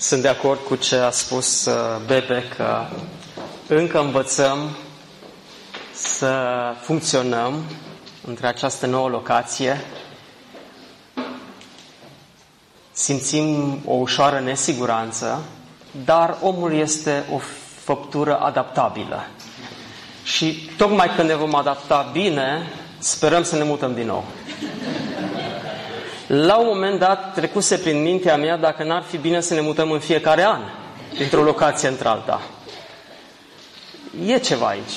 Sunt de acord cu ce a spus uh, Bebe că încă învățăm să funcționăm între această nouă locație. Simțim o ușoară nesiguranță, dar omul este o făptură adaptabilă. Și tocmai când ne vom adapta bine, sperăm să ne mutăm din nou. La un moment dat trecuse prin mintea mea dacă n-ar fi bine să ne mutăm în fiecare an dintr-o locație într-alta. E ceva aici.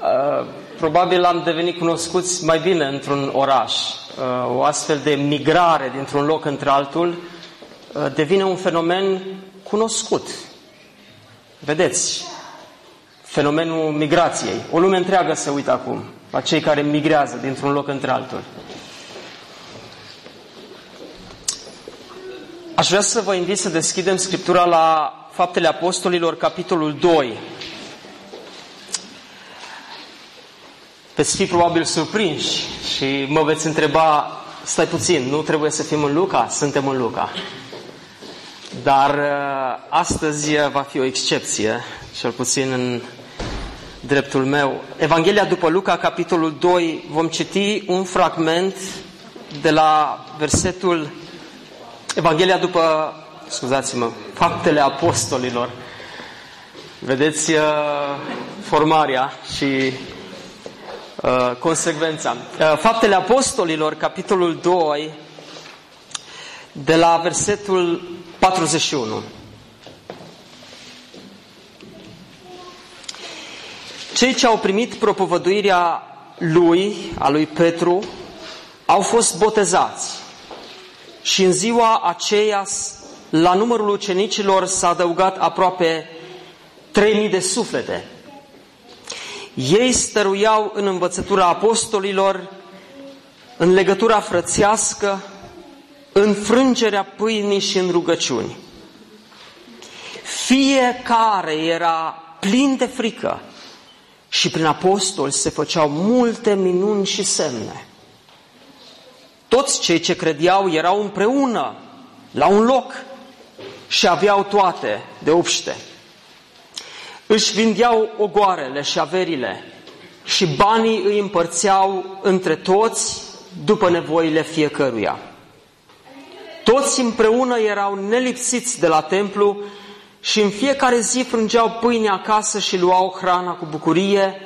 Uh, probabil am devenit cunoscuți mai bine într-un oraș. Uh, o astfel de migrare dintr-un loc într-altul uh, devine un fenomen cunoscut. Vedeți, fenomenul migrației. O lume întreagă se uită acum la cei care migrează dintr-un loc într-altul. Aș vrea să vă invit să deschidem Scriptura la Faptele Apostolilor, capitolul 2. Veți fi probabil surprinși și mă veți întreba, stai puțin, nu trebuie să fim în Luca? Suntem în Luca. Dar uh, astăzi va fi o excepție, cel puțin în dreptul meu. Evanghelia după Luca, capitolul 2, vom citi un fragment de la versetul Evanghelia după, scuzați-mă, faptele apostolilor. Vedeți uh, formarea și uh, consecvența. Uh, faptele apostolilor, capitolul 2, de la versetul 41. Cei ce au primit propovăduirea lui, a lui Petru, au fost botezați. Și în ziua aceea, la numărul ucenicilor s-a adăugat aproape 3000 de suflete. Ei stăruiau în învățătura apostolilor, în legătura frățească, în frângerea pâinii și în rugăciuni. Fiecare era plin de frică și prin apostoli se făceau multe minuni și semne. Toți cei ce credeau erau împreună, la un loc și aveau toate de obște. Își vindeau ogoarele și averile și banii îi împărțeau între toți după nevoile fiecăruia. Toți împreună erau nelipsiți de la templu și în fiecare zi frângeau pâine acasă și luau hrana cu bucurie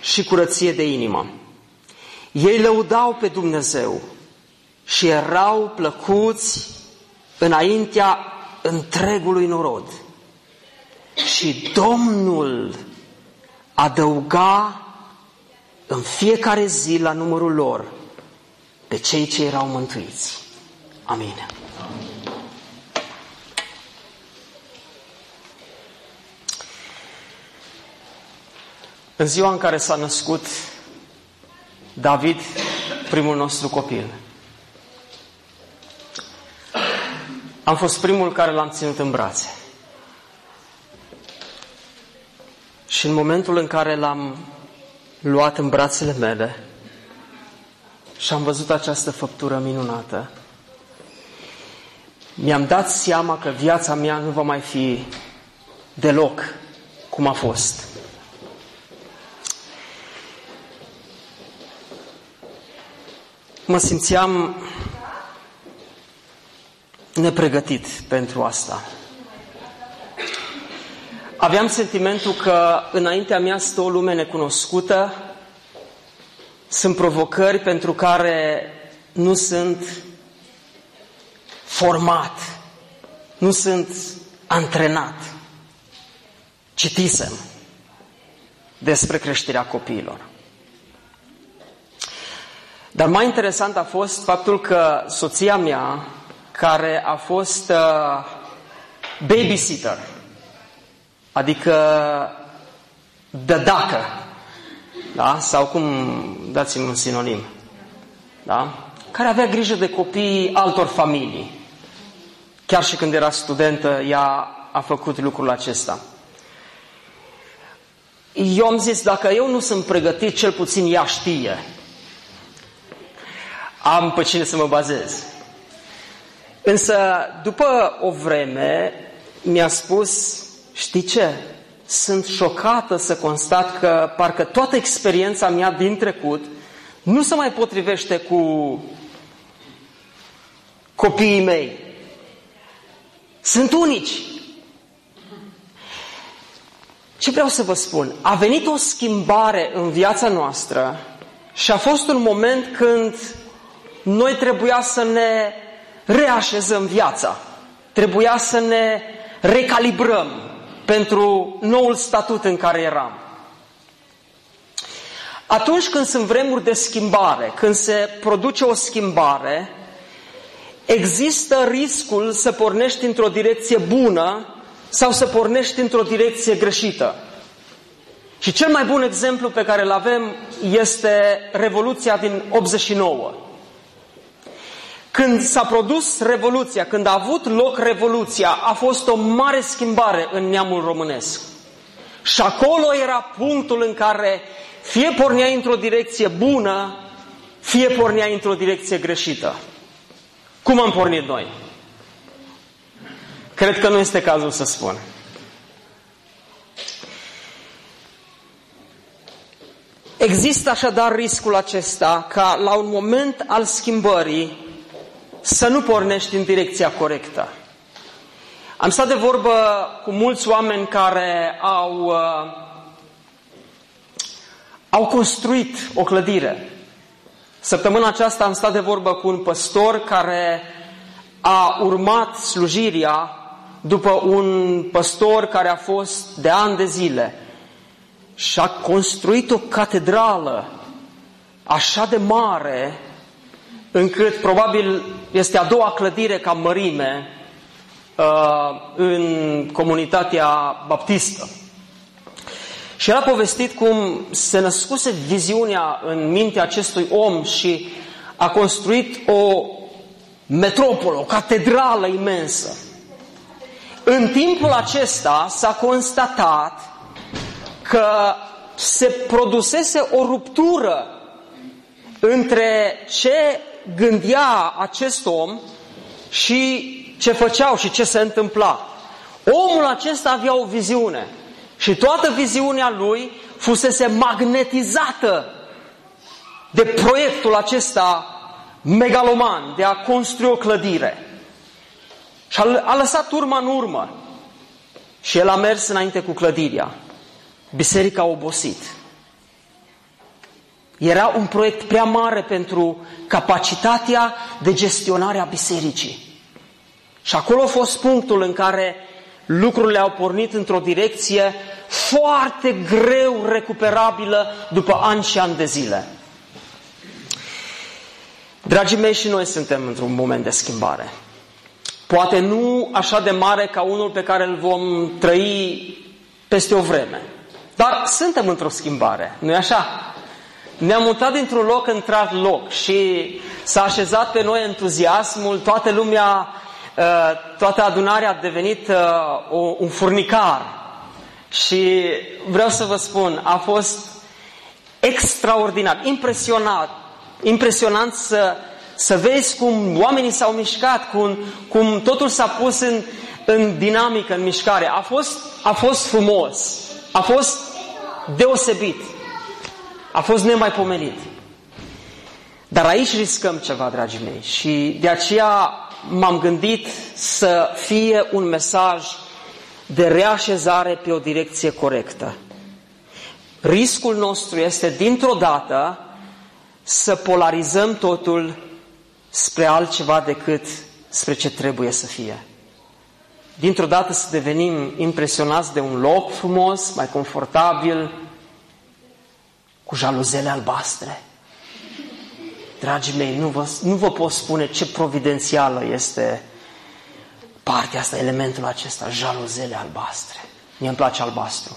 și curăție de inimă. Ei lăudau pe Dumnezeu și erau plăcuți înaintea întregului norod. Și Domnul adăuga în fiecare zi la numărul lor pe cei ce erau mântuiți. Amin. În ziua în care s-a născut David, primul nostru copil, Am fost primul care l-am ținut în brațe. Și în momentul în care l-am luat în brațele mele și am văzut această făptură minunată, mi-am dat seama că viața mea nu va mai fi deloc cum a fost. Mă simțeam nepregătit pentru asta. Aveam sentimentul că înaintea mea stă o lume necunoscută, sunt provocări pentru care nu sunt format, nu sunt antrenat. Citisem despre creșterea copiilor. Dar mai interesant a fost faptul că soția mea care a fost uh, babysitter, adică dădacă, da? sau cum dați-mi un sinonim, da? care avea grijă de copiii altor familii. Chiar și când era studentă, ea a făcut lucrul acesta. Eu am zis, dacă eu nu sunt pregătit, cel puțin ea știe. Am pe cine să mă bazez. Însă, după o vreme, mi-a spus, știi ce? Sunt șocată să constat că parcă toată experiența mea din trecut nu se mai potrivește cu copiii mei. Sunt unici. Ce vreau să vă spun? A venit o schimbare în viața noastră și a fost un moment când noi trebuia să ne reașezăm viața. Trebuia să ne recalibrăm pentru noul statut în care eram. Atunci când sunt vremuri de schimbare, când se produce o schimbare, există riscul să pornești într-o direcție bună sau să pornești într-o direcție greșită. Și cel mai bun exemplu pe care îl avem este Revoluția din 89. Când s-a produs Revoluția, când a avut loc Revoluția, a fost o mare schimbare în neamul românesc. Și acolo era punctul în care fie pornea într-o direcție bună, fie pornea într-o direcție greșită. Cum am pornit noi? Cred că nu este cazul să spun. Există așadar riscul acesta ca la un moment al schimbării să nu pornești în direcția corectă. Am stat de vorbă cu mulți oameni care au, uh, au construit o clădire. Săptămâna aceasta am stat de vorbă cu un păstor care a urmat slujirea după un păstor care a fost de ani de zile și a construit o catedrală așa de mare încât probabil este a doua clădire ca mărime uh, în comunitatea baptistă. Și el a povestit cum se născuse viziunea în mintea acestui om și a construit o metropolă, o catedrală imensă. În timpul acesta s-a constatat că se produsese o ruptură între ce gândea acest om și ce făceau și ce se întâmpla. Omul acesta avea o viziune și toată viziunea lui fusese magnetizată de proiectul acesta megaloman de a construi o clădire. Și a, a lăsat urma în urmă. Și el a mers înainte cu clădirea. Biserica a obosit. Era un proiect prea mare pentru capacitatea de gestionare a bisericii. Și acolo a fost punctul în care lucrurile au pornit într-o direcție foarte greu recuperabilă după ani și ani de zile. Dragii mei, și noi suntem într-un moment de schimbare. Poate nu așa de mare ca unul pe care îl vom trăi peste o vreme. Dar suntem într-o schimbare, nu-i așa? Ne-am mutat dintr-un loc într-alt loc și s-a așezat pe noi entuziasmul, toată lumea, uh, toată adunarea a devenit uh, un furnicar. Și vreau să vă spun, a fost extraordinar, impresionat, impresionant să, să vezi cum oamenii s-au mișcat, cum, cum totul s-a pus în, în dinamică, în mișcare. A fost, a fost frumos, a fost deosebit. A fost nemaipomenit. Dar aici riscăm ceva, dragii mei, și de aceea m-am gândit să fie un mesaj de reașezare pe o direcție corectă. Riscul nostru este dintr-o dată să polarizăm totul spre altceva decât spre ce trebuie să fie. Dintr-o dată să devenim impresionați de un loc frumos, mai confortabil, cu jaluzele albastre. Dragii mei, nu vă, nu vă pot spune ce providențială este partea asta, elementul acesta, jaluzele albastre. Mie îmi place albastru.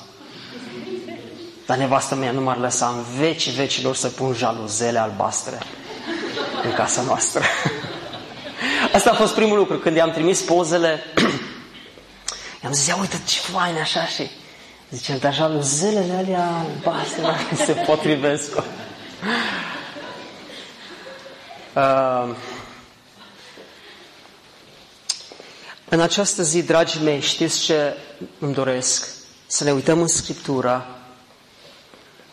Dar nevastă mea nu m-ar lăsa în vecii vecilor să pun jaluzele albastre în casa noastră. Asta a fost primul lucru. Când i-am trimis pozele, i-am zis, ia uite ce faine așa și... Zice, dar jaluzelele alea albastre se potrivesc. uh, în această zi, dragii mei, știți ce îmi doresc? Să ne uităm în Scriptură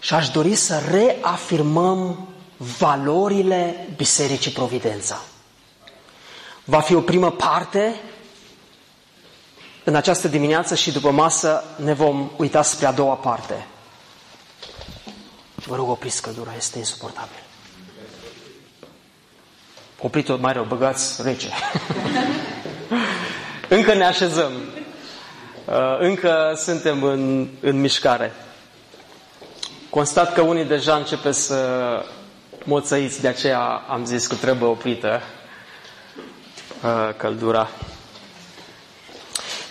și aș dori să reafirmăm valorile Bisericii Providența. Va fi o primă parte în această dimineață și după masă ne vom uita spre a doua parte. Vă rog, opriți căldura, este insuportabil. Oprit-o mai rău, băgați rece. Încă ne așezăm. Uh, încă suntem în, în mișcare. Constat că unii deja începe să moțăiți, de aceea am zis că trebuie oprită uh, căldura.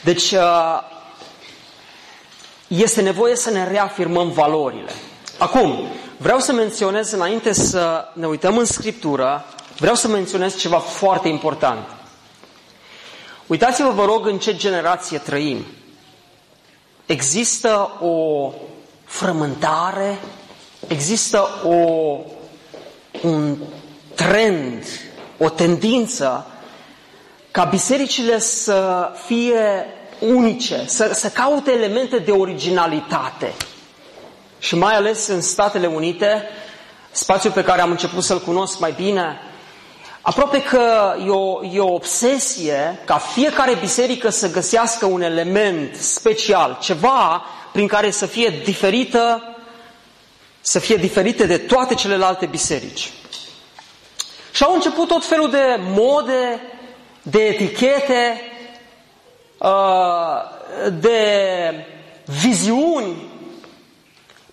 Deci uh, este nevoie să ne reafirmăm valorile. Acum, vreau să menționez, înainte să ne uităm în Scriptură, vreau să menționez ceva foarte important. Uitați-vă, vă rog, în ce generație trăim. Există o frământare, există o, un trend, o tendință ca bisericile să fie unice, să, să caute elemente de originalitate. Și mai ales în Statele Unite, spațiul pe care am început să-l cunosc mai bine, aprope că e o, e o obsesie ca fiecare biserică să găsească un element special, ceva prin care să fie diferită, să fie diferite de toate celelalte biserici. Și au început tot felul de mode, de etichete, uh, de viziuni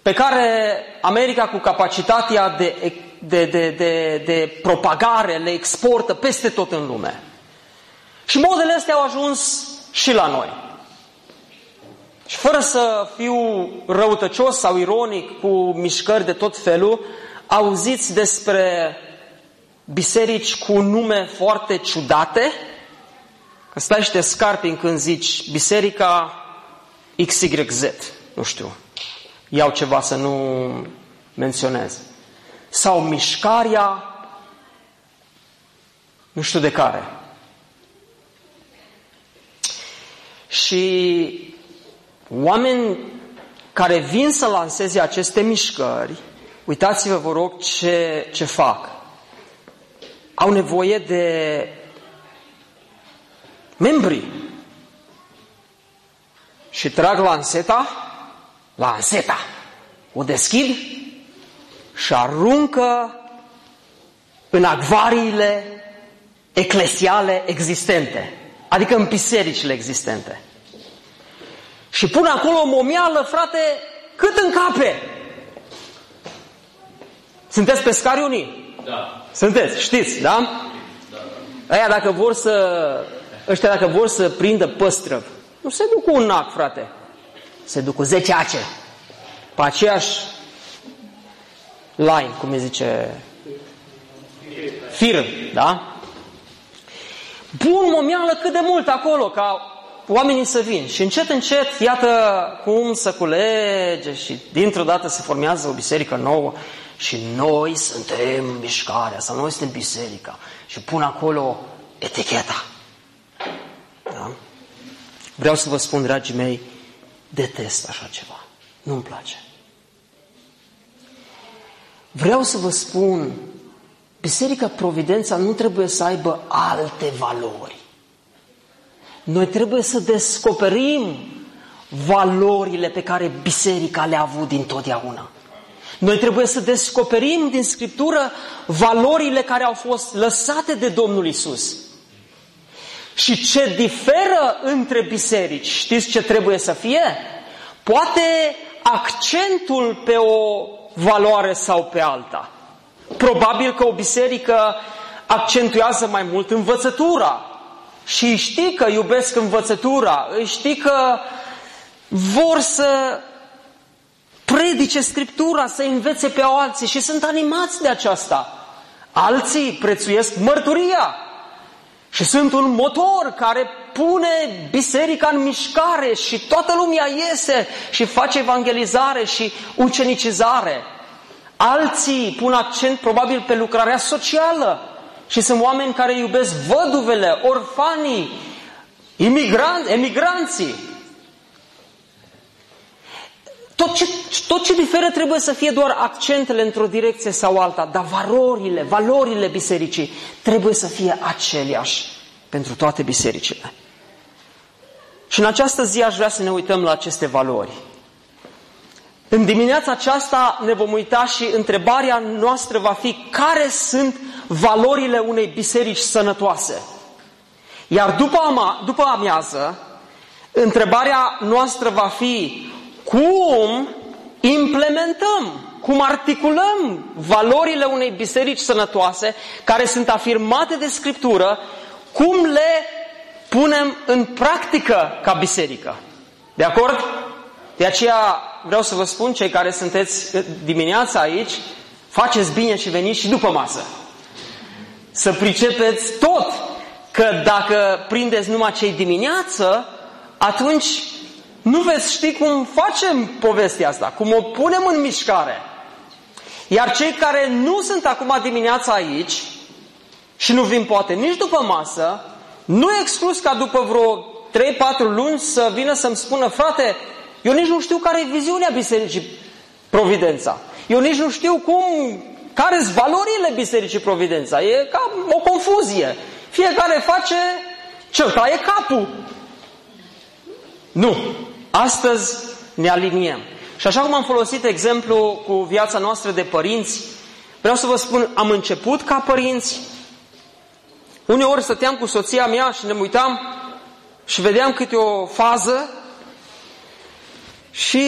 pe care America cu capacitatea de, de, de, de, de propagare le exportă peste tot în lume. Și modele astea au ajuns și la noi. Și fără să fiu răutăcios sau ironic cu mișcări de tot felul, auziți despre biserici cu nume foarte ciudate, că stai și te scarpi când zici biserica XYZ, nu știu, iau ceva să nu menționez. Sau mișcarea, nu știu de care. Și oameni care vin să lanseze aceste mișcări, uitați-vă, vă rog, ce, ce fac. Au nevoie de membri. Și trag lanseta, lanseta, o deschid și aruncă în acvariile eclesiale existente, adică în bisericile existente. Și pun acolo o momială, frate, cât în cape. Sunteți pescari unii? Da. Sunteți, știți, da? Da. Aia dacă vor să, ăștia dacă vor să prindă păstră, nu se duc cu un nac, frate. Se duc cu 10 ace. Pe aceeași line, cum îi zice, fir, da? Bun momială cât de mult acolo, ca oamenii să vin. Și încet, încet, iată cum să culege și dintr-o dată se formează o biserică nouă și noi suntem mișcarea sau noi suntem biserica și pun acolo eticheta. Da? Vreau să vă spun, dragii mei, detest așa ceva. Nu-mi place. Vreau să vă spun, Biserica Providența nu trebuie să aibă alte valori. Noi trebuie să descoperim valorile pe care biserica le-a avut dintotdeauna. Noi trebuie să descoperim din Scriptură valorile care au fost lăsate de Domnul Isus. Și ce diferă între biserici, știți ce trebuie să fie? Poate accentul pe o valoare sau pe alta. Probabil că o biserică accentuează mai mult învățătura, și știi că iubesc învățătura, știi că vor să predice Scriptura, să învețe pe alții și sunt animați de aceasta. Alții prețuiesc mărturia și sunt un motor care pune biserica în mișcare și toată lumea iese și face evangelizare și ucenicizare. Alții pun accent probabil pe lucrarea socială și sunt oameni care iubesc văduvele, orfanii, imigran, emigranții. Tot ce, tot ce diferă trebuie să fie doar accentele într-o direcție sau alta, dar valorile, valorile bisericii trebuie să fie aceleași pentru toate bisericile. Și în această zi aș vrea să ne uităm la aceste valori. În dimineața aceasta ne vom uita și întrebarea noastră va fi care sunt valorile unei biserici sănătoase. Iar după, ama, după amiază, întrebarea noastră va fi cum implementăm, cum articulăm valorile unei biserici sănătoase care sunt afirmate de Scriptură, cum le punem în practică ca biserică. De acord? De aceea vreau să vă spun, cei care sunteți dimineața aici, faceți bine și veniți și după masă. Să pricepeți tot că dacă prindeți numai cei dimineață, atunci nu veți ști cum facem povestea asta, cum o punem în mișcare. Iar cei care nu sunt acum dimineața aici și nu vin poate nici după masă, nu e exclus ca după vreo 3-4 luni să vină să-mi spună, frate, eu nici nu știu care e viziunea Bisericii Providența. Eu nici nu știu cum, care sunt valorile Bisericii Providența. E ca o confuzie. Fiecare face ce taie capul. Nu. Astăzi ne aliniem. Și așa cum am folosit exemplu cu viața noastră de părinți, vreau să vă spun, am început ca părinți, uneori stăteam cu soția mea și ne uitam și vedeam câte o fază și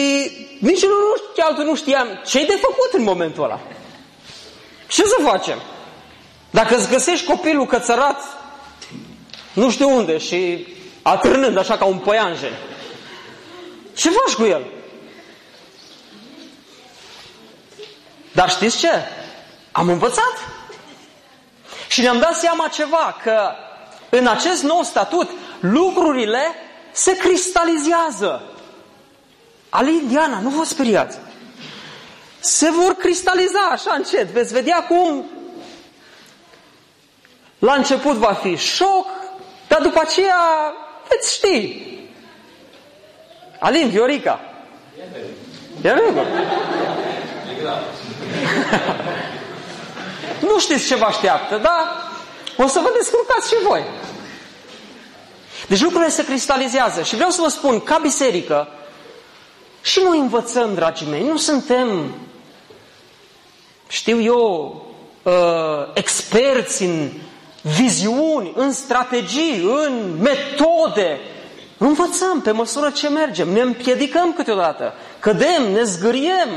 nici nu, nu altul nu știam ce de făcut în momentul ăla. Ce să facem? Dacă îți găsești copilul cățărat nu știu unde și atârnând așa ca un păianjen, ce faci cu el? Dar știți ce? Am învățat. Și ne-am dat seama ceva, că în acest nou statut lucrurile se cristalizează. Ali Diana, nu vă speriați. Se vor cristaliza așa încet. Veți vedea cum la început va fi șoc, dar după aceea veți ști. Alin, Viorica. Ia nu știți ce vă așteaptă, dar o să vă descurcați și voi. Deci lucrurile se cristalizează și vreau să vă spun, ca biserică, și noi învățăm, dragii mei, nu suntem, știu eu, uh, experți în viziuni, în strategii, în metode. Învățăm pe măsură ce mergem, ne împiedicăm câteodată, cădem, ne zgâriem,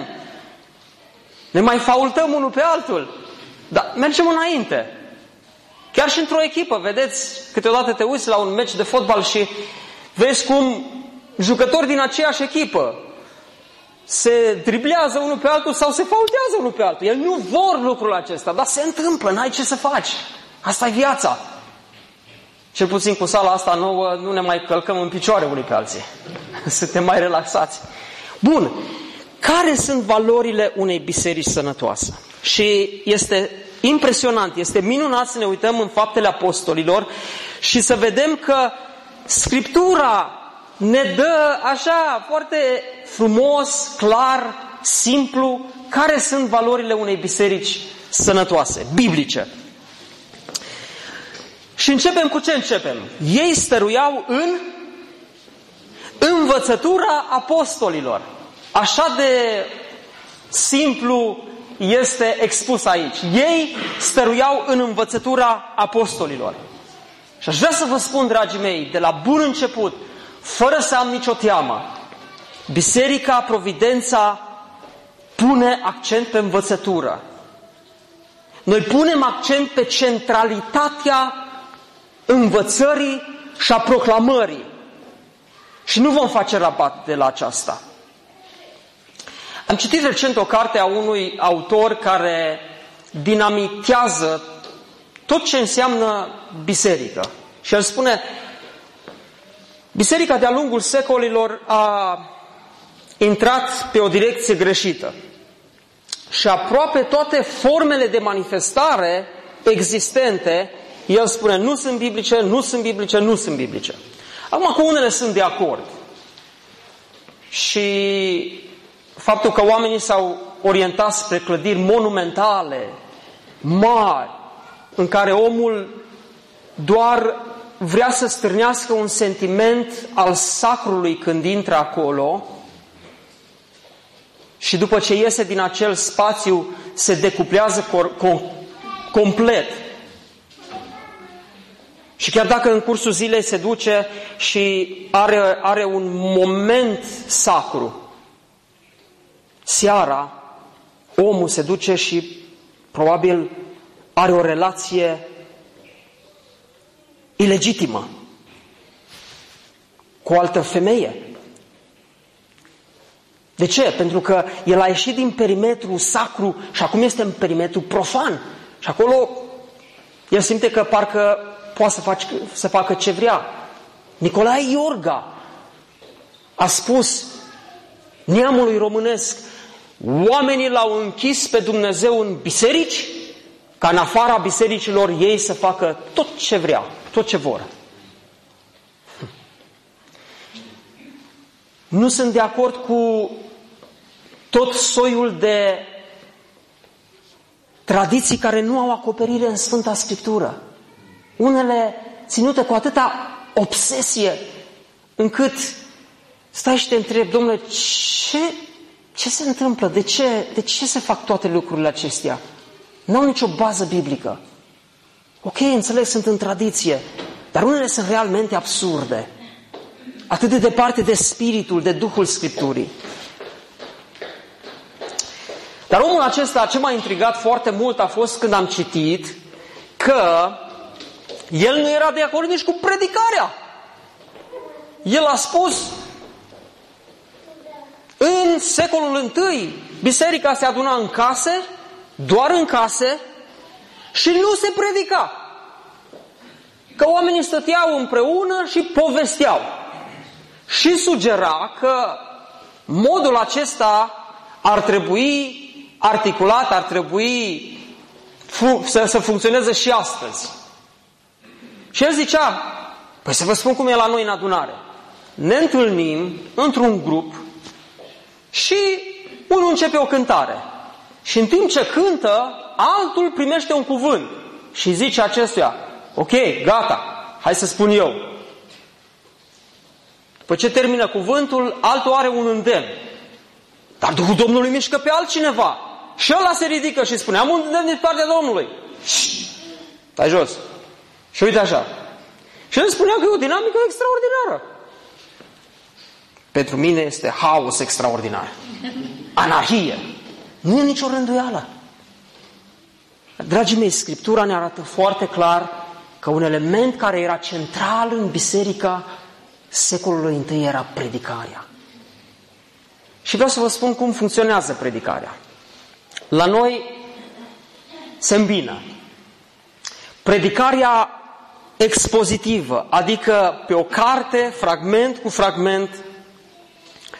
ne mai faultăm unul pe altul, dar mergem înainte. Chiar și într-o echipă, vedeți, câteodată te uiți la un meci de fotbal și vezi cum jucători din aceeași echipă se driblează unul pe altul sau se faultează unul pe altul. El nu vor lucrul acesta, dar se întâmplă, n-ai ce să faci. Asta e viața. Cel puțin cu sala asta nouă nu ne mai călcăm în picioare unii pe alții. Suntem mai relaxați. Bun. Care sunt valorile unei biserici sănătoase? Și este impresionant, este minunat să ne uităm în faptele apostolilor și să vedem că Scriptura ne dă așa foarte frumos, clar, simplu, care sunt valorile unei biserici sănătoase, biblice. Și începem cu ce începem? Ei stăruiau în învățătura apostolilor. Așa de simplu este expus aici. Ei stăruiau în învățătura apostolilor. Și aș vrea să vă spun, dragii mei, de la bun început, fără să am nicio teamă, Biserica Providența pune accent pe învățătură. Noi punem accent pe centralitatea învățării și a proclamării. Și nu vom face rabat de la aceasta. Am citit recent o carte a unui autor care dinamitează tot ce înseamnă biserică. Și el spune, biserica de-a lungul secolilor a intrat pe o direcție greșită. Și aproape toate formele de manifestare existente, el spune, nu sunt biblice, nu sunt biblice, nu sunt biblice. Acum, cu unele sunt de acord. Și faptul că oamenii s-au orientat spre clădiri monumentale, mari, în care omul doar vrea să stârnească un sentiment al sacrului când intră acolo și după ce iese din acel spațiu se decuplează complet. Și chiar dacă în cursul zilei se duce și are, are un moment sacru, seara omul se duce și probabil are o relație ilegitimă cu o altă femeie. De ce? Pentru că el a ieșit din perimetru sacru și acum este în perimetru profan. Și acolo el simte că parcă poate să, faci, să facă ce vrea. Nicolae Iorga a spus neamului românesc, oamenii l-au închis pe Dumnezeu în biserici, ca în afara bisericilor ei să facă tot ce vrea, tot ce vor. Nu sunt de acord cu tot soiul de tradiții care nu au acoperire în Sfânta Scriptură. Unele ținute cu atâta obsesie încât stai și te întrebi, domnule, ce, ce se întâmplă? De ce, de ce se fac toate lucrurile acestea? Nu au nicio bază biblică. Ok, înțeleg, sunt în tradiție, dar unele sunt realmente absurde. Atât de departe de spiritul, de Duhul Scripturii. Dar omul acesta, ce m-a intrigat foarte mult a fost când am citit că el nu era de acord nici cu predicarea. El a spus, în secolul I, biserica se aduna în case, doar în case, și nu se predica. Că oamenii stăteau împreună și povesteau. Și sugera că modul acesta ar trebui articulat, ar trebui să, să funcționeze și astăzi. Și el zicea, păi să vă spun cum e la noi în adunare. Ne întâlnim într-un grup și unul începe o cântare. Și în timp ce cântă, altul primește un cuvânt și zice acestuia, ok, gata, hai să spun eu. După ce termină cuvântul, altul are un îndemn. Dar Duhul Domnului mișcă pe altcineva. Și ăla se ridică și spune, am un îndemn din partea Domnului. Stai jos. Și uite așa. Și el spunea că e o dinamică extraordinară. Pentru mine este haos extraordinar. Anarhie. Nu e nicio rânduială. Dragii mei, Scriptura ne arată foarte clar că un element care era central în biserica secolului I era predicarea. Și vreau să vă spun cum funcționează predicarea. La noi se îmbină predicarea expozitivă, adică pe o carte, fragment cu fragment,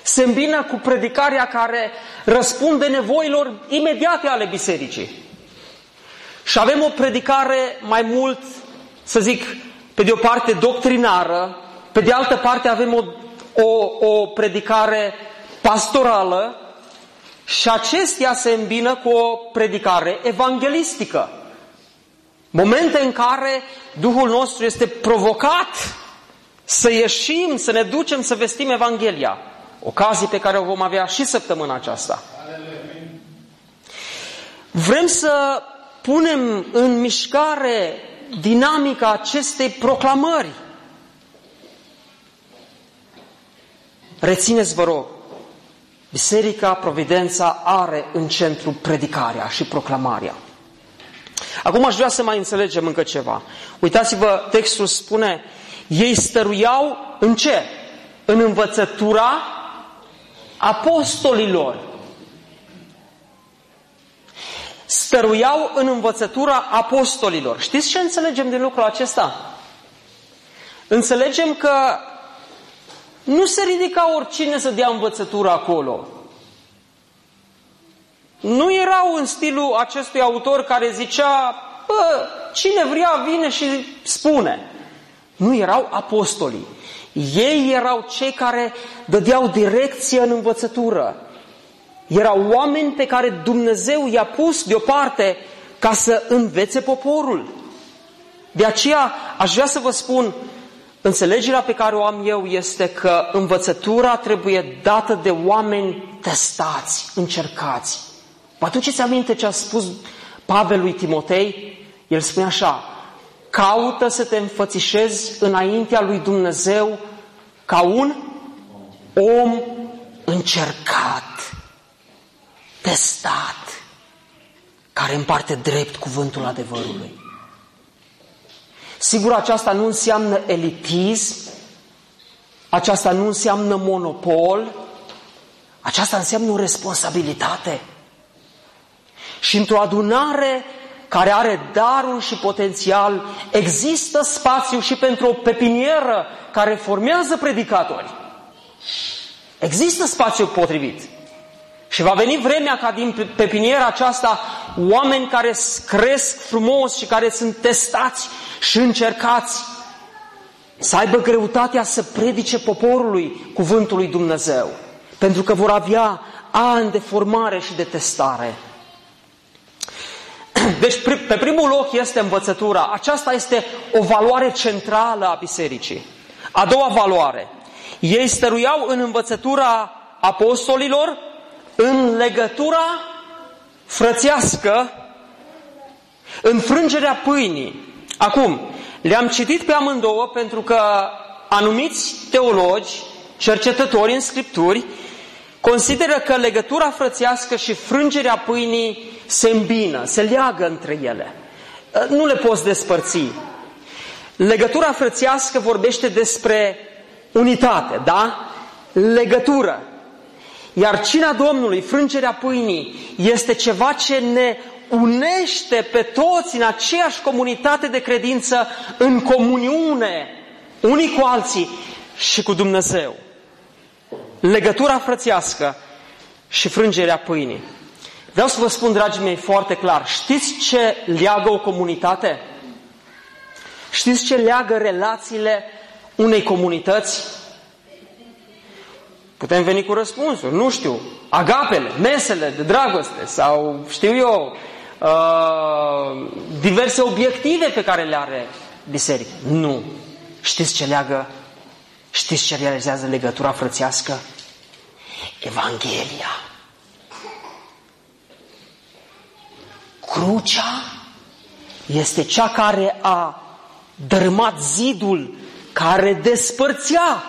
se îmbină cu predicarea care răspunde nevoilor imediate ale bisericii. Și avem o predicare mai mult, să zic, pe de o parte doctrinară, pe de altă parte avem o, o, o predicare pastorală și acestea se îmbină cu o predicare evanghelistică. Momente în care Duhul nostru este provocat să ieșim, să ne ducem să vestim Evanghelia. Ocazii pe care o vom avea și săptămâna aceasta. Vrem să punem în mișcare dinamica acestei proclamări. Rețineți, vă rog, Biserica Providența are în centru predicarea și proclamarea. Acum aș vrea să mai înțelegem încă ceva. Uitați-vă, textul spune, Ei stăruiau în ce? În învățătura apostolilor. Stăruiau în învățătura apostolilor. Știți ce înțelegem din lucrul acesta? Înțelegem că nu se ridica oricine să dea învățătură acolo. Nu erau în stilul acestui autor care zicea, bă, cine vrea vine și spune. Nu erau apostolii. Ei erau cei care dădeau direcție în învățătură. Erau oameni pe care Dumnezeu i-a pus deoparte ca să învețe poporul. De aceea aș vrea să vă spun, înțelegerea pe care o am eu este că învățătura trebuie dată de oameni testați, încercați. Vă aduceți aminte ce a spus Pavel lui Timotei? El spune așa, caută să te înfățișezi înaintea lui Dumnezeu ca un om încercat, testat, care împarte drept cuvântul adevărului. Sigur, aceasta nu înseamnă elitism, aceasta nu înseamnă monopol, aceasta înseamnă o responsabilitate. Și într-o adunare care are darul și potențial, există spațiu și pentru o pepinieră care formează predicatori. Există spațiu potrivit. Și va veni vremea ca din pepiniera aceasta oameni care cresc frumos și care sunt testați și încercați să aibă greutatea să predice poporului cuvântul lui Dumnezeu. Pentru că vor avea ani de formare și de testare. Deci, pe primul loc este învățătura. Aceasta este o valoare centrală a bisericii. A doua valoare. Ei stăruiau în învățătura apostolilor, în legătura frățească, în frângerea pâinii. Acum, le-am citit pe amândouă pentru că anumiți teologi, cercetători în Scripturi, consideră că legătura frățească și frângerea pâinii se îmbină, se leagă între ele. Nu le poți despărți. Legătura frățească vorbește despre unitate, da? Legătură. Iar cina Domnului, frângerea pâinii, este ceva ce ne unește pe toți în aceeași comunitate de credință, în comuniune, unii cu alții și cu Dumnezeu. Legătura frățească și frângerea pâinii. Vreau să vă spun, dragii mei, foarte clar. Știți ce leagă o comunitate? Știți ce leagă relațiile unei comunități? Putem veni cu răspunsuri, nu știu, agapele, mesele de dragoste sau, știu eu, uh, diverse obiective pe care le are biserica. Nu. Știți ce leagă? Știți ce realizează legătura frățească? Evanghelia. Crucea este cea care a dărâmat zidul care despărțea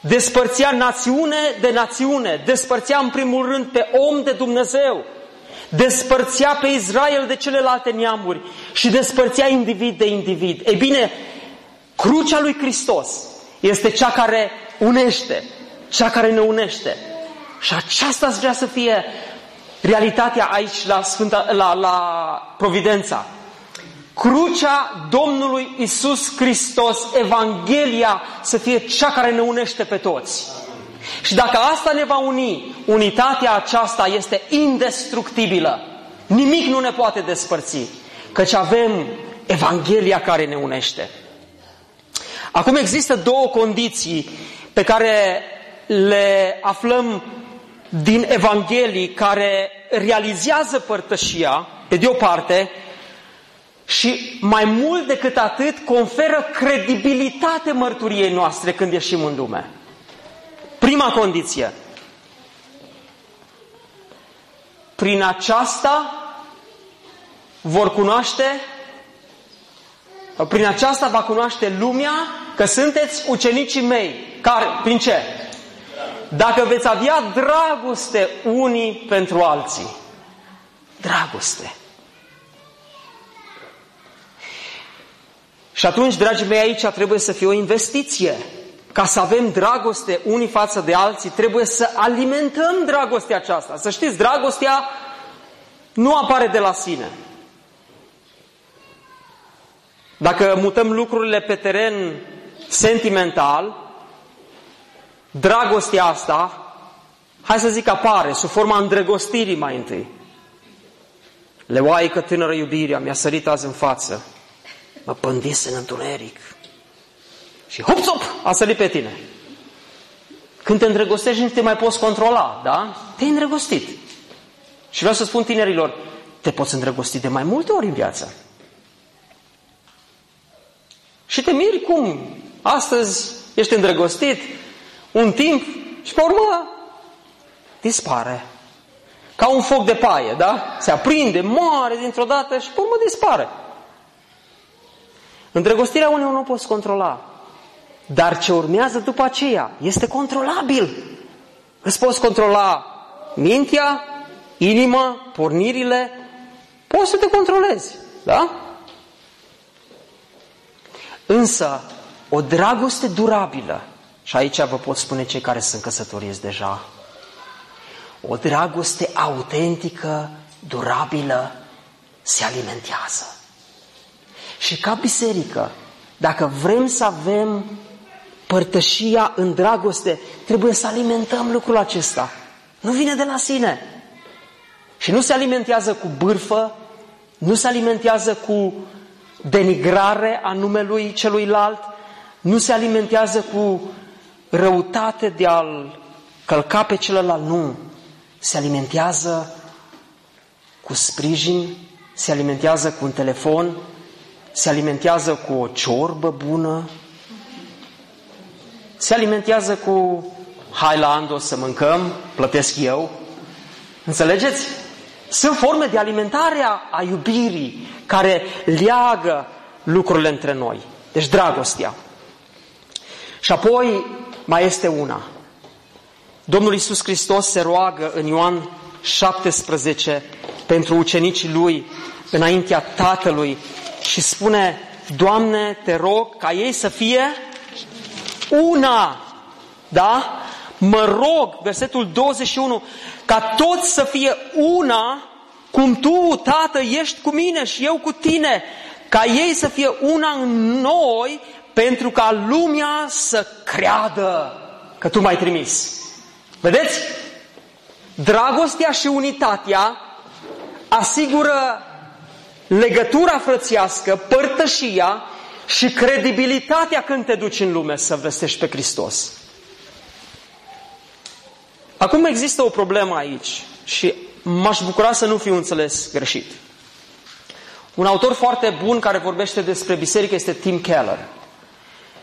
despărțea națiune de națiune, despărțea în primul rând pe om de Dumnezeu, despărțea pe Israel de celelalte neamuri și despărțea individ de individ. E bine, crucea lui Hristos este cea care unește, cea care ne unește. Și aceasta vrea să fie realitatea aici la, Sfânta, la, la Providența. Crucea Domnului Isus Hristos, Evanghelia, să fie cea care ne unește pe toți. Și dacă asta ne va uni, unitatea aceasta este indestructibilă. Nimic nu ne poate despărți, căci avem Evanghelia care ne unește. Acum există două condiții pe care le aflăm din Evanghelii care realizează părtășia, pe de o parte, și mai mult decât atât conferă credibilitate mărturiei noastre când ieșim în lume. Prima condiție. Prin aceasta vor cunoaște, prin aceasta va cunoaște lumea că sunteți ucenicii mei. Care, prin ce? Dacă veți avea dragoste unii pentru alții. Dragoste. Și atunci, dragii mei, aici trebuie să fie o investiție. Ca să avem dragoste unii față de alții, trebuie să alimentăm dragostea aceasta. Să știți, dragostea nu apare de la sine. Dacă mutăm lucrurile pe teren sentimental, dragostea asta, hai să zic, apare sub forma îndrăgostirii mai întâi. Leoaică tânără iubirea mi-a sărit azi în față, mă pândise în întuneric și hop, hop, a sărit pe tine. Când te îndrăgostești, nu te mai poți controla, da? Te-ai îndrăgostit. Și vreau să spun tinerilor, te poți îndrăgosti de mai multe ori în viață. Și te miri cum astăzi ești îndrăgostit un timp și pe urmă dispare. Ca un foc de paie, da? Se aprinde, moare dintr-o dată și pe urmă dispare. Îndrăgostirea uneori nu poți controla. Dar ce urmează după aceea este controlabil. Îți poți controla mintea, inima, pornirile, poți să te controlezi, da? Însă, o dragoste durabilă, și aici vă pot spune cei care sunt căsătoriți deja, o dragoste autentică, durabilă, se alimentează. Și ca biserică, dacă vrem să avem părtășia în dragoste, trebuie să alimentăm lucrul acesta. Nu vine de la sine. Și nu se alimentează cu bârfă, nu se alimentează cu denigrare a numelui celuilalt, nu se alimentează cu răutate de a-l călca pe celălalt, nu. Se alimentează cu sprijin, se alimentează cu un telefon, se alimentează cu o ciorbă bună, se alimentează cu hai la Ando să mâncăm, plătesc eu. Înțelegeți? Sunt forme de alimentare a iubirii care leagă lucrurile între noi. Deci dragostea. Și apoi mai este una. Domnul Iisus Hristos se roagă în Ioan 17 pentru ucenicii lui înaintea Tatălui și spune, Doamne, te rog ca ei să fie una. Da? Mă rog, versetul 21, ca toți să fie una, cum tu, Tată, ești cu mine și eu cu tine, ca ei să fie una în noi, pentru ca lumea să creadă că tu m-ai trimis. Vedeți? Dragostea și unitatea asigură legătura frățiască, părtășia și credibilitatea când te duci în lume să vestești pe Hristos. Acum există o problemă aici și m-aș bucura să nu fiu înțeles greșit. Un autor foarte bun care vorbește despre biserică este Tim Keller.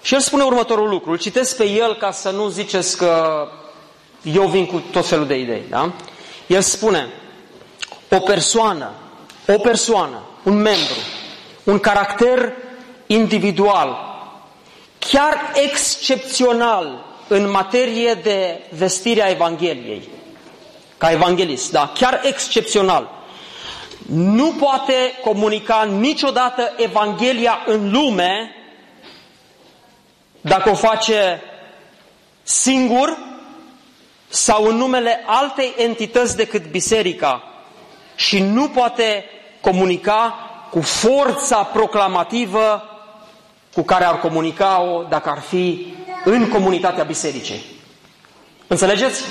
Și el spune următorul lucru. Îl citesc pe el ca să nu ziceți că eu vin cu tot felul de idei. Da? El spune, o persoană, o persoană, un membru, un caracter individual, chiar excepțional în materie de vestirea Evangheliei, ca evanghelist, da, chiar excepțional, nu poate comunica niciodată Evanghelia în lume dacă o face singur sau în numele altei entități decât biserica și nu poate comunica cu forța proclamativă cu care ar comunica-o dacă ar fi în comunitatea bisericii. Înțelegeți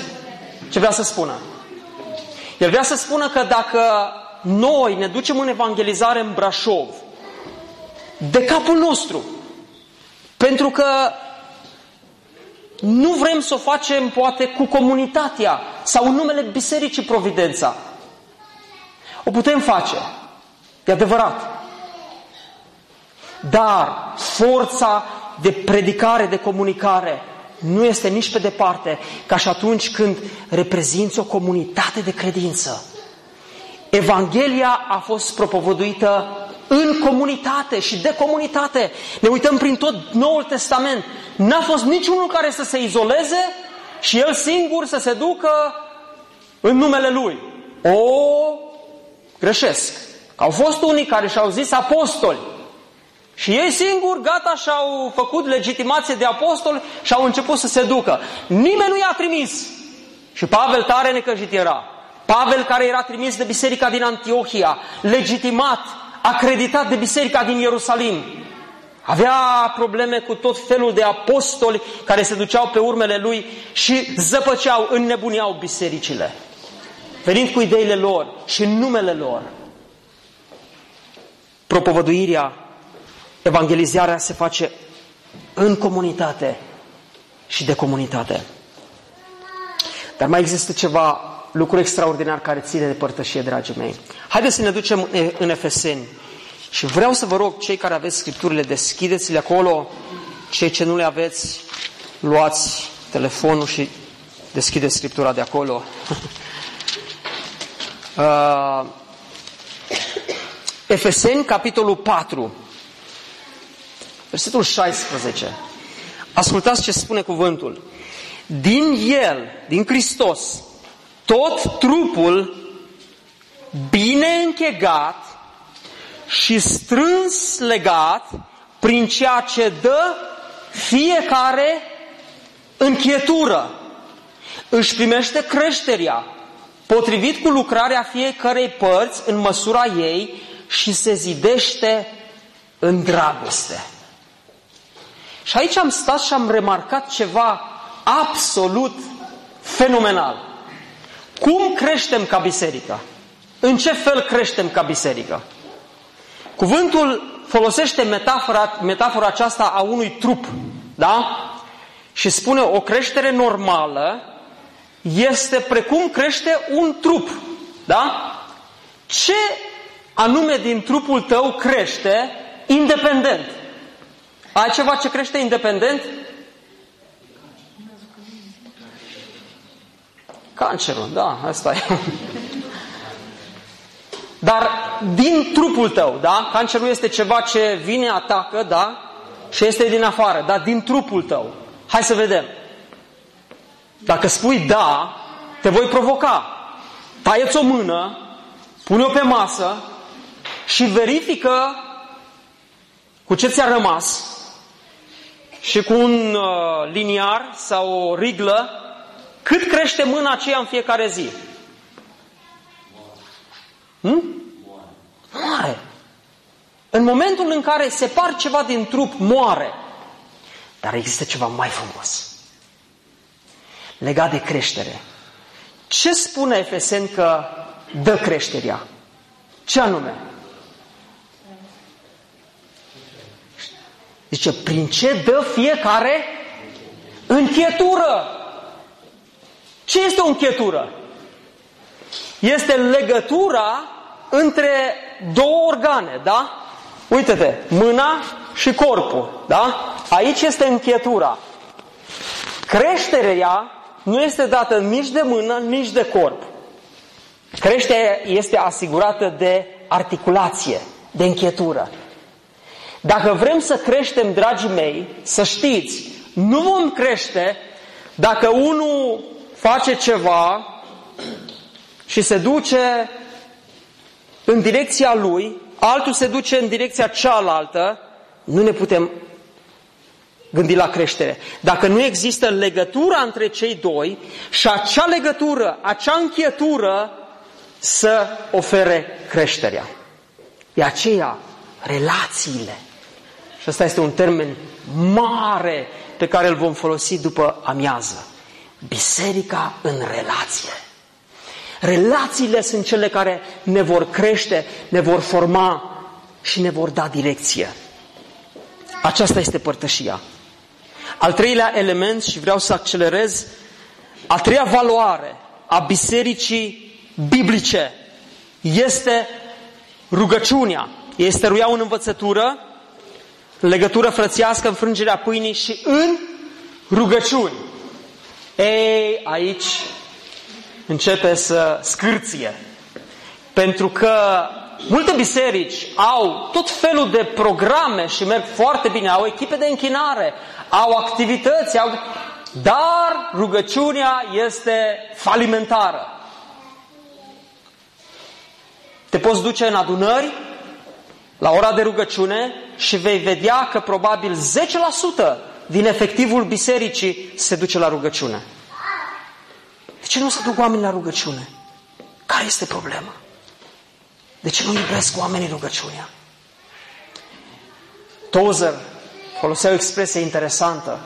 ce vrea să spună? El vrea să spună că dacă noi ne ducem în evangelizare în Brașov, de capul nostru, pentru că nu vrem să o facem poate cu comunitatea sau în numele Bisericii Providența. O putem face. E adevărat. Dar forța de predicare, de comunicare, nu este nici pe departe ca și atunci când reprezinți o comunitate de credință. Evanghelia a fost propovăduită în comunitate și de comunitate. Ne uităm prin tot Noul Testament. N-a fost niciunul care să se izoleze și el singur să se ducă în numele lui. O, greșesc. Au fost unii care și-au zis apostoli. Și ei singuri, gata, și-au făcut legitimație de apostol și au început să se ducă. Nimeni nu i-a trimis. Și Pavel tare necăjit era. Pavel care era trimis de biserica din Antiohia, legitimat, acreditat de biserica din Ierusalim. Avea probleme cu tot felul de apostoli care se duceau pe urmele lui și zăpăceau, înnebuneau bisericile. Venind cu ideile lor și numele lor. Propovăduirea, evangelizarea se face în comunitate și de comunitate. Dar mai există ceva lucru extraordinar care ține de părtășie, dragii mei. Haideți să ne ducem în Efeseni. Și vreau să vă rog, cei care aveți scripturile, deschideți-le acolo. Cei ce nu le aveți, luați telefonul și deschideți scriptura de acolo. uh, Efeseni, capitolul 4, versetul 16. Ascultați ce spune cuvântul. Din El, din Hristos, tot trupul bine închegat și strâns legat prin ceea ce dă fiecare închietură. Își primește creșterea potrivit cu lucrarea fiecărei părți în măsura ei și se zidește în dragoste. Și aici am stat și am remarcat ceva absolut fenomenal. Cum creștem ca biserică? În ce fel creștem ca biserică? Cuvântul folosește metafora, metafora aceasta a unui trup, da? Și spune o creștere normală este precum crește un trup, da? Ce anume din trupul tău crește independent? Ai ceva ce crește independent? Cancerul, da, asta e. Dar din trupul tău, da? Cancerul este ceva ce vine, atacă, da? Și este din afară, dar din trupul tău. Hai să vedem. Dacă spui da, te voi provoca. Taieți o mână, pune-o pe masă și verifică cu ce ți-a rămas și cu un uh, liniar sau o riglă cât crește mâna aceea în fiecare zi? Hmm? Moare. În momentul în care separ ceva din trup, moare. Dar există ceva mai frumos. Legat de creștere. Ce spune Efesen că dă creșterea? Ce anume? Zice, prin ce dă fiecare închetură? Ce este o închetură? Este legătura între două organe, da? Uite-te, mâna și corpul, da? Aici este închetura. Creșterea nu este dată nici de mână, nici de corp. Creșterea este asigurată de articulație, de închetură. Dacă vrem să creștem, dragii mei, să știți, nu vom crește dacă unul face ceva și se duce în direcția lui, altul se duce în direcția cealaltă, nu ne putem gândi la creștere. Dacă nu există legătura între cei doi și acea legătură, acea închietură să ofere creșterea. De aceea, relațiile. Și ăsta este un termen mare pe care îl vom folosi după amiază. Biserica în relație. Relațiile sunt cele care ne vor crește, ne vor forma și ne vor da direcție. Aceasta este părtășia. Al treilea element, și vreau să accelerez, a treia valoare a bisericii biblice este rugăciunea. Este ruiau în învățătură, legătură frățiască, înfrângerea pâinii și în rugăciuni. Ei, aici începe să scârție. Pentru că multe biserici au tot felul de programe și merg foarte bine, au echipe de închinare, au activități, au... dar rugăciunea este falimentară. Te poți duce în adunări, la ora de rugăciune și vei vedea că probabil 10% din efectivul bisericii se duce la rugăciune. De ce nu se duc oamenii la rugăciune? Care este problema? De ce nu iubesc oamenii rugăciunea? Tozer folosea o expresie interesantă.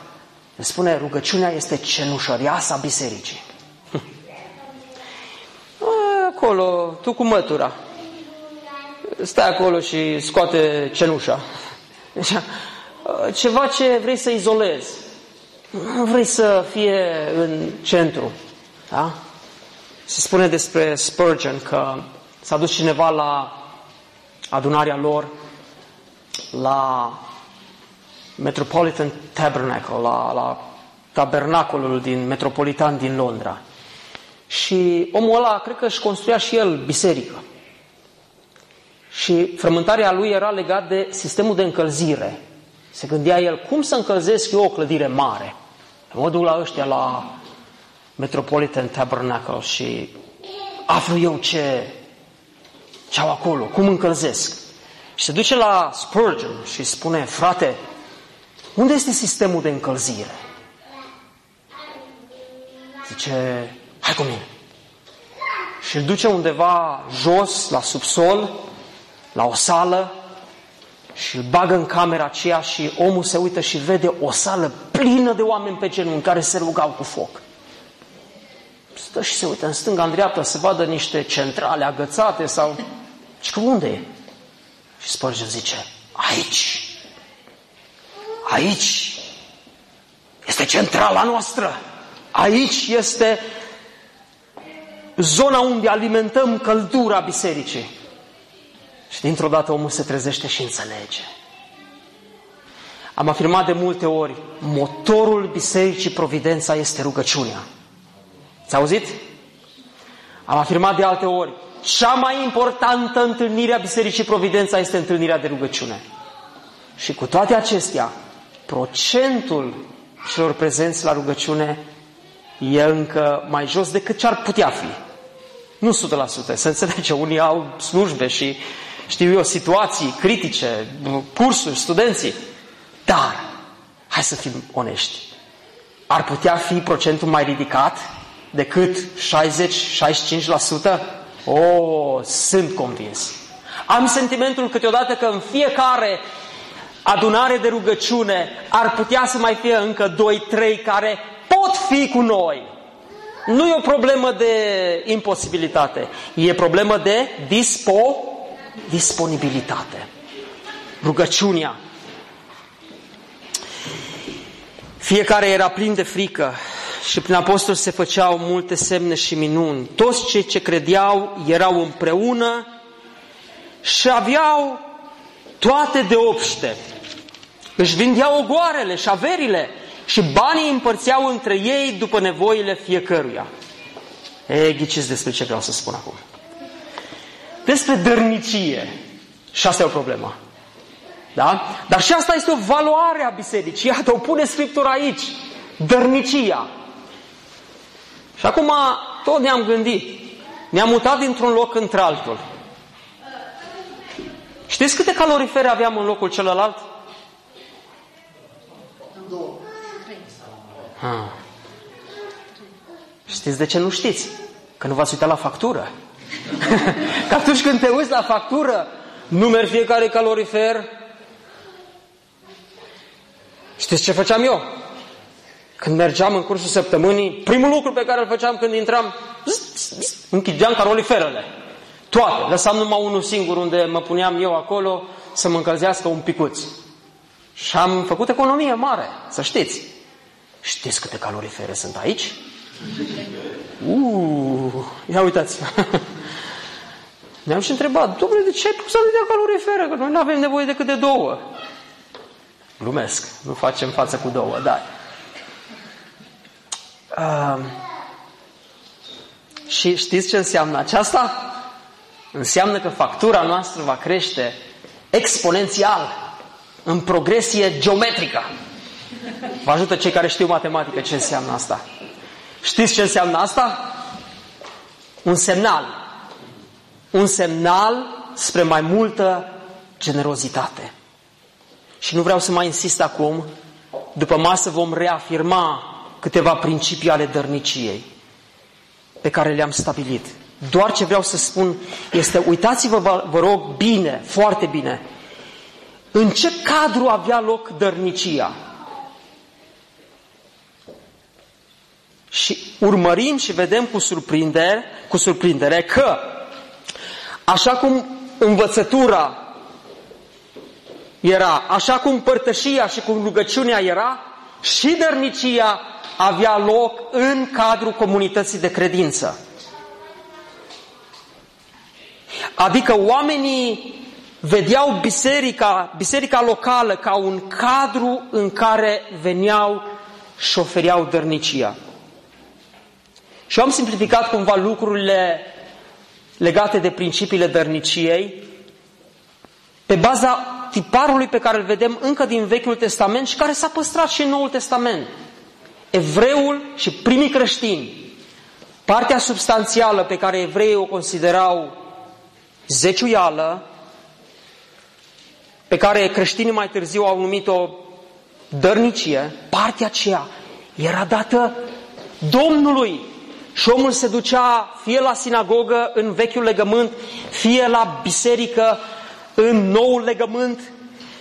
El spune, rugăciunea este cenușăriasa bisericii. Acolo, tu cu mătura. Stai acolo și scoate cenușa. Deci, ceva ce vrei să izolezi. Nu vrei să fie în centru. Da? Se spune despre Spurgeon că s-a dus cineva la adunarea lor la Metropolitan Tabernacle, la, la tabernacolul din metropolitan din Londra. Și omul ăla, cred că își construia și el biserică. Și frământarea lui era legat de sistemul de încălzire. Se gândea el, cum să încălzesc eu o clădire mare? Mă duc la ăștia, la Metropolitan Tabernacle și aflu eu ce, ce au acolo, cum încălzesc. Și se duce la Spurgeon și spune, frate, unde este sistemul de încălzire? Zice, hai cu mine. Și îl duce undeva jos, la subsol, la o sală și îl bagă în camera aceea și omul se uită și vede o sală plină de oameni pe genunchi care se rugau cu foc. Stă și se uită în stânga, în dreapta, să vadă niște centrale agățate sau... Și că unde e? Și Spurgeon zice, aici. Aici este centrala noastră. Aici este zona unde alimentăm căldura bisericii. Și dintr-o dată omul se trezește și înțelege. Am afirmat de multe ori, motorul Bisericii Providența este rugăciunea. Ți auzit? Am afirmat de alte ori, cea mai importantă întâlnire a Bisericii Providența este întâlnirea de rugăciune. Și cu toate acestea, procentul celor prezenți la rugăciune e încă mai jos decât ce ar putea fi. Nu 100%, să înțelege, unii au slujbe și știu eu, situații critice, cursuri, studenții. Dar, hai să fim onești, ar putea fi procentul mai ridicat decât 60-65%? Oh, sunt convins. Am sentimentul câteodată că în fiecare adunare de rugăciune ar putea să mai fie încă 2-3 care pot fi cu noi. Nu e o problemă de imposibilitate, e problemă de dispo, disponibilitate. Rugăciunea. Fiecare era plin de frică și prin apostol se făceau multe semne și minuni. Toți cei ce credeau erau împreună și aveau toate de obște. Își vindeau ogoarele și averile și banii împărțeau între ei după nevoile fiecăruia. E, ghiciți despre ce vreau să spun acum. Despre dărnicie. Și asta e o problemă. Da? Dar și asta este o valoare a bisericii. Iată, o pune Scriptura aici. Dărnicia. Și acum tot ne-am gândit. Ne-am mutat dintr-un loc într-altul. Știți câte calorifere aveam în locul celălalt? Ah. Știți de ce nu știți? Că nu v-ați uitat la factură. Că atunci când te uiți la factură, numeri fiecare calorifer. Știți ce făceam eu? Când mergeam în cursul săptămânii, primul lucru pe care îl făceam când intram, închideam caloriferele. Toate. Lăsam numai unul singur unde mă puneam eu acolo să mă încălzească un picuț. Și am făcut economie mare, să știți. Știți câte calorifere sunt aici? Uuu, ia uitați. Ne-am și întrebat, domnule, de ce ai pus atâtea calorifere? Că noi nu avem nevoie decât de două. Glumesc, nu facem față cu două, dar... Uh, și știți ce înseamnă aceasta? Înseamnă că factura noastră va crește exponențial, în progresie geometrică. Vă ajută cei care știu matematică ce înseamnă asta. Știți ce înseamnă asta? Un semnal. Un semnal spre mai multă generozitate. Și nu vreau să mai insist acum, după masă vom reafirma câteva principii ale dărniciei pe care le-am stabilit. Doar ce vreau să spun este, uitați-vă, vă, vă rog, bine, foarte bine, în ce cadru avea loc dărnicia? Și urmărim și vedem cu surprindere, cu surprindere că, așa cum învățătura era, așa cum părtășia și cum rugăciunea era, și dărnicia avea loc în cadrul comunității de credință. Adică oamenii vedeau biserica, biserica locală ca un cadru în care veneau și ofereau dărnicia. Și am simplificat cumva lucrurile legate de principiile dărniciei pe baza tiparului pe care îl vedem încă din Vechiul Testament și care s-a păstrat și în Noul Testament. Evreul și primii creștini, partea substanțială pe care evreii o considerau zeciuială, pe care creștinii mai târziu au numit-o dărnicie, partea aceea era dată Domnului. Și șomul se ducea fie la sinagogă în vechiul legământ, fie la biserică în noul legământ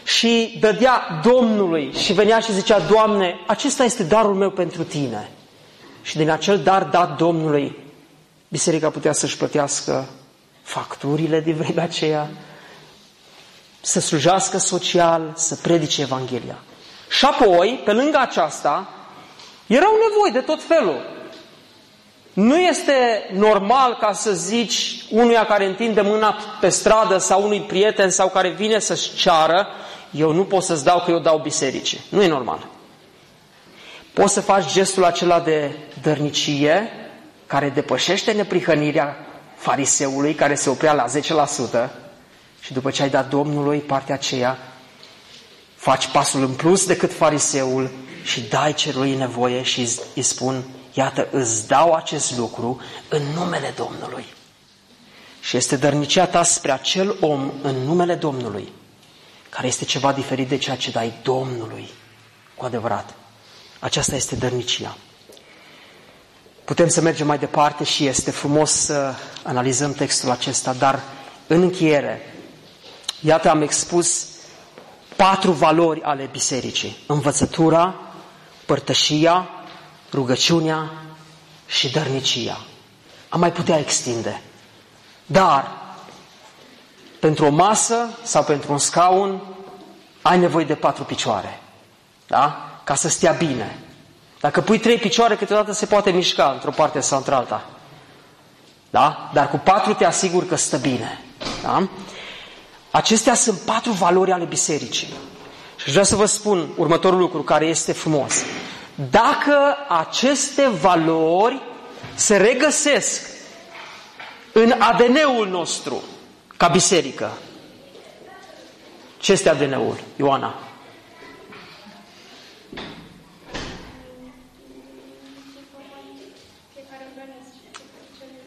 și dădea Domnului și venea și zicea, Doamne, acesta este darul meu pentru Tine. Și din acel dar dat Domnului, biserica putea să-și plătească facturile de vremea aceea, să slujească social, să predice Evanghelia. Și apoi, pe lângă aceasta, erau nevoi de tot felul. Nu este normal ca să zici unuia care întinde mâna pe stradă sau unui prieten sau care vine să-și ceară, eu nu pot să-ți dau că eu dau bisericii. Nu e normal. Poți să faci gestul acela de dărnicie care depășește neprihănirea fariseului care se oprea la 10% și după ce ai dat Domnului partea aceea, faci pasul în plus decât fariseul și dai celui nevoie și îți spun, iată, îți dau acest lucru în numele Domnului. Și este dărnicia ta spre acel om în numele Domnului, care este ceva diferit de ceea ce dai Domnului, cu adevărat. Aceasta este dărnicia. Putem să mergem mai departe și este frumos să analizăm textul acesta, dar în încheiere, iată am expus patru valori ale bisericii. Învățătura, părtășia, rugăciunea și dărnicia. Am mai putea extinde. Dar, pentru o masă sau pentru un scaun, ai nevoie de patru picioare. Da? Ca să stea bine. Dacă pui trei picioare, câteodată se poate mișca într-o parte sau într-alta. Da? Dar cu patru te asigur că stă bine. Da? Acestea sunt patru valori ale bisericii. Și vreau să vă spun următorul lucru care este frumos. Dacă aceste valori se regăsesc în ADN-ul nostru ca biserică, ce este ADN-ul, Ioana?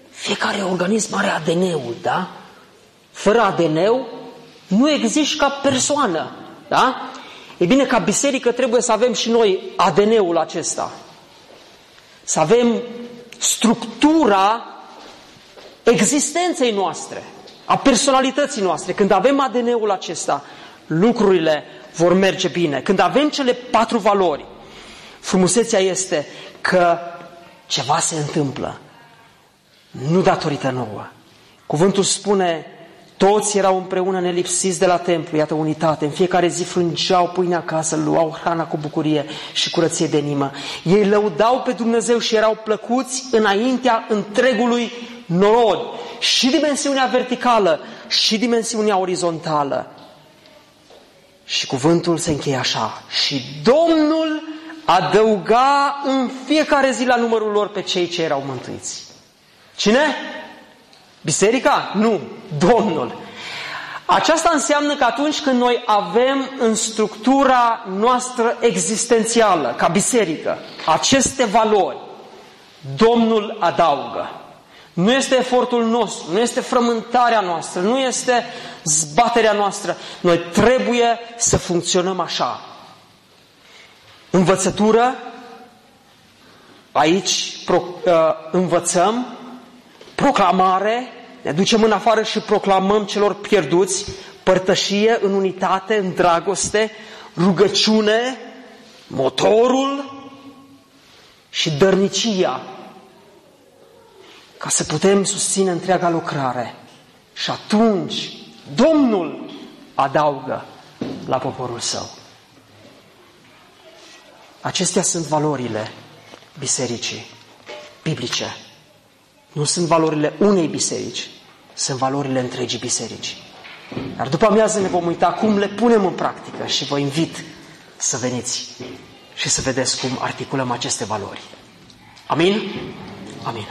Fiecare organism are ADN-ul, da? Fără ADN-ul nu există ca persoană, da? E bine, ca biserică trebuie să avem și noi ADN-ul acesta. Să avem structura existenței noastre, a personalității noastre. Când avem ADN-ul acesta, lucrurile vor merge bine. Când avem cele patru valori, frumusețea este că ceva se întâmplă nu datorită nouă. Cuvântul spune, toți erau împreună nelipsiți de la templu, iată unitate, în fiecare zi frângeau pâine acasă, luau hrana cu bucurie și curăție de inimă. Ei lăudau pe Dumnezeu și erau plăcuți înaintea întregului norod, și dimensiunea verticală, și dimensiunea orizontală. Și cuvântul se încheie așa, și Domnul adăuga în fiecare zi la numărul lor pe cei ce erau mântuiți. Cine? Biserica? Nu, Domnul. Aceasta înseamnă că atunci când noi avem în structura noastră existențială, ca biserică, aceste valori, Domnul adaugă. Nu este efortul nostru, nu este frământarea noastră, nu este zbaterea noastră. Noi trebuie să funcționăm așa. Învățătură, aici pro, uh, învățăm, proclamare, ne ducem în afară și proclamăm celor pierduți părtășie în unitate, în dragoste, rugăciune, motorul și dărnicia ca să putem susține întreaga lucrare. Și atunci Domnul adaugă la poporul său. Acestea sunt valorile bisericii biblice. Nu sunt valorile unei biserici, sunt valorile întregii biserici. Dar după amiază ne vom uita cum le punem în practică și vă invit să veniți și să vedeți cum articulăm aceste valori. Amin? Amin.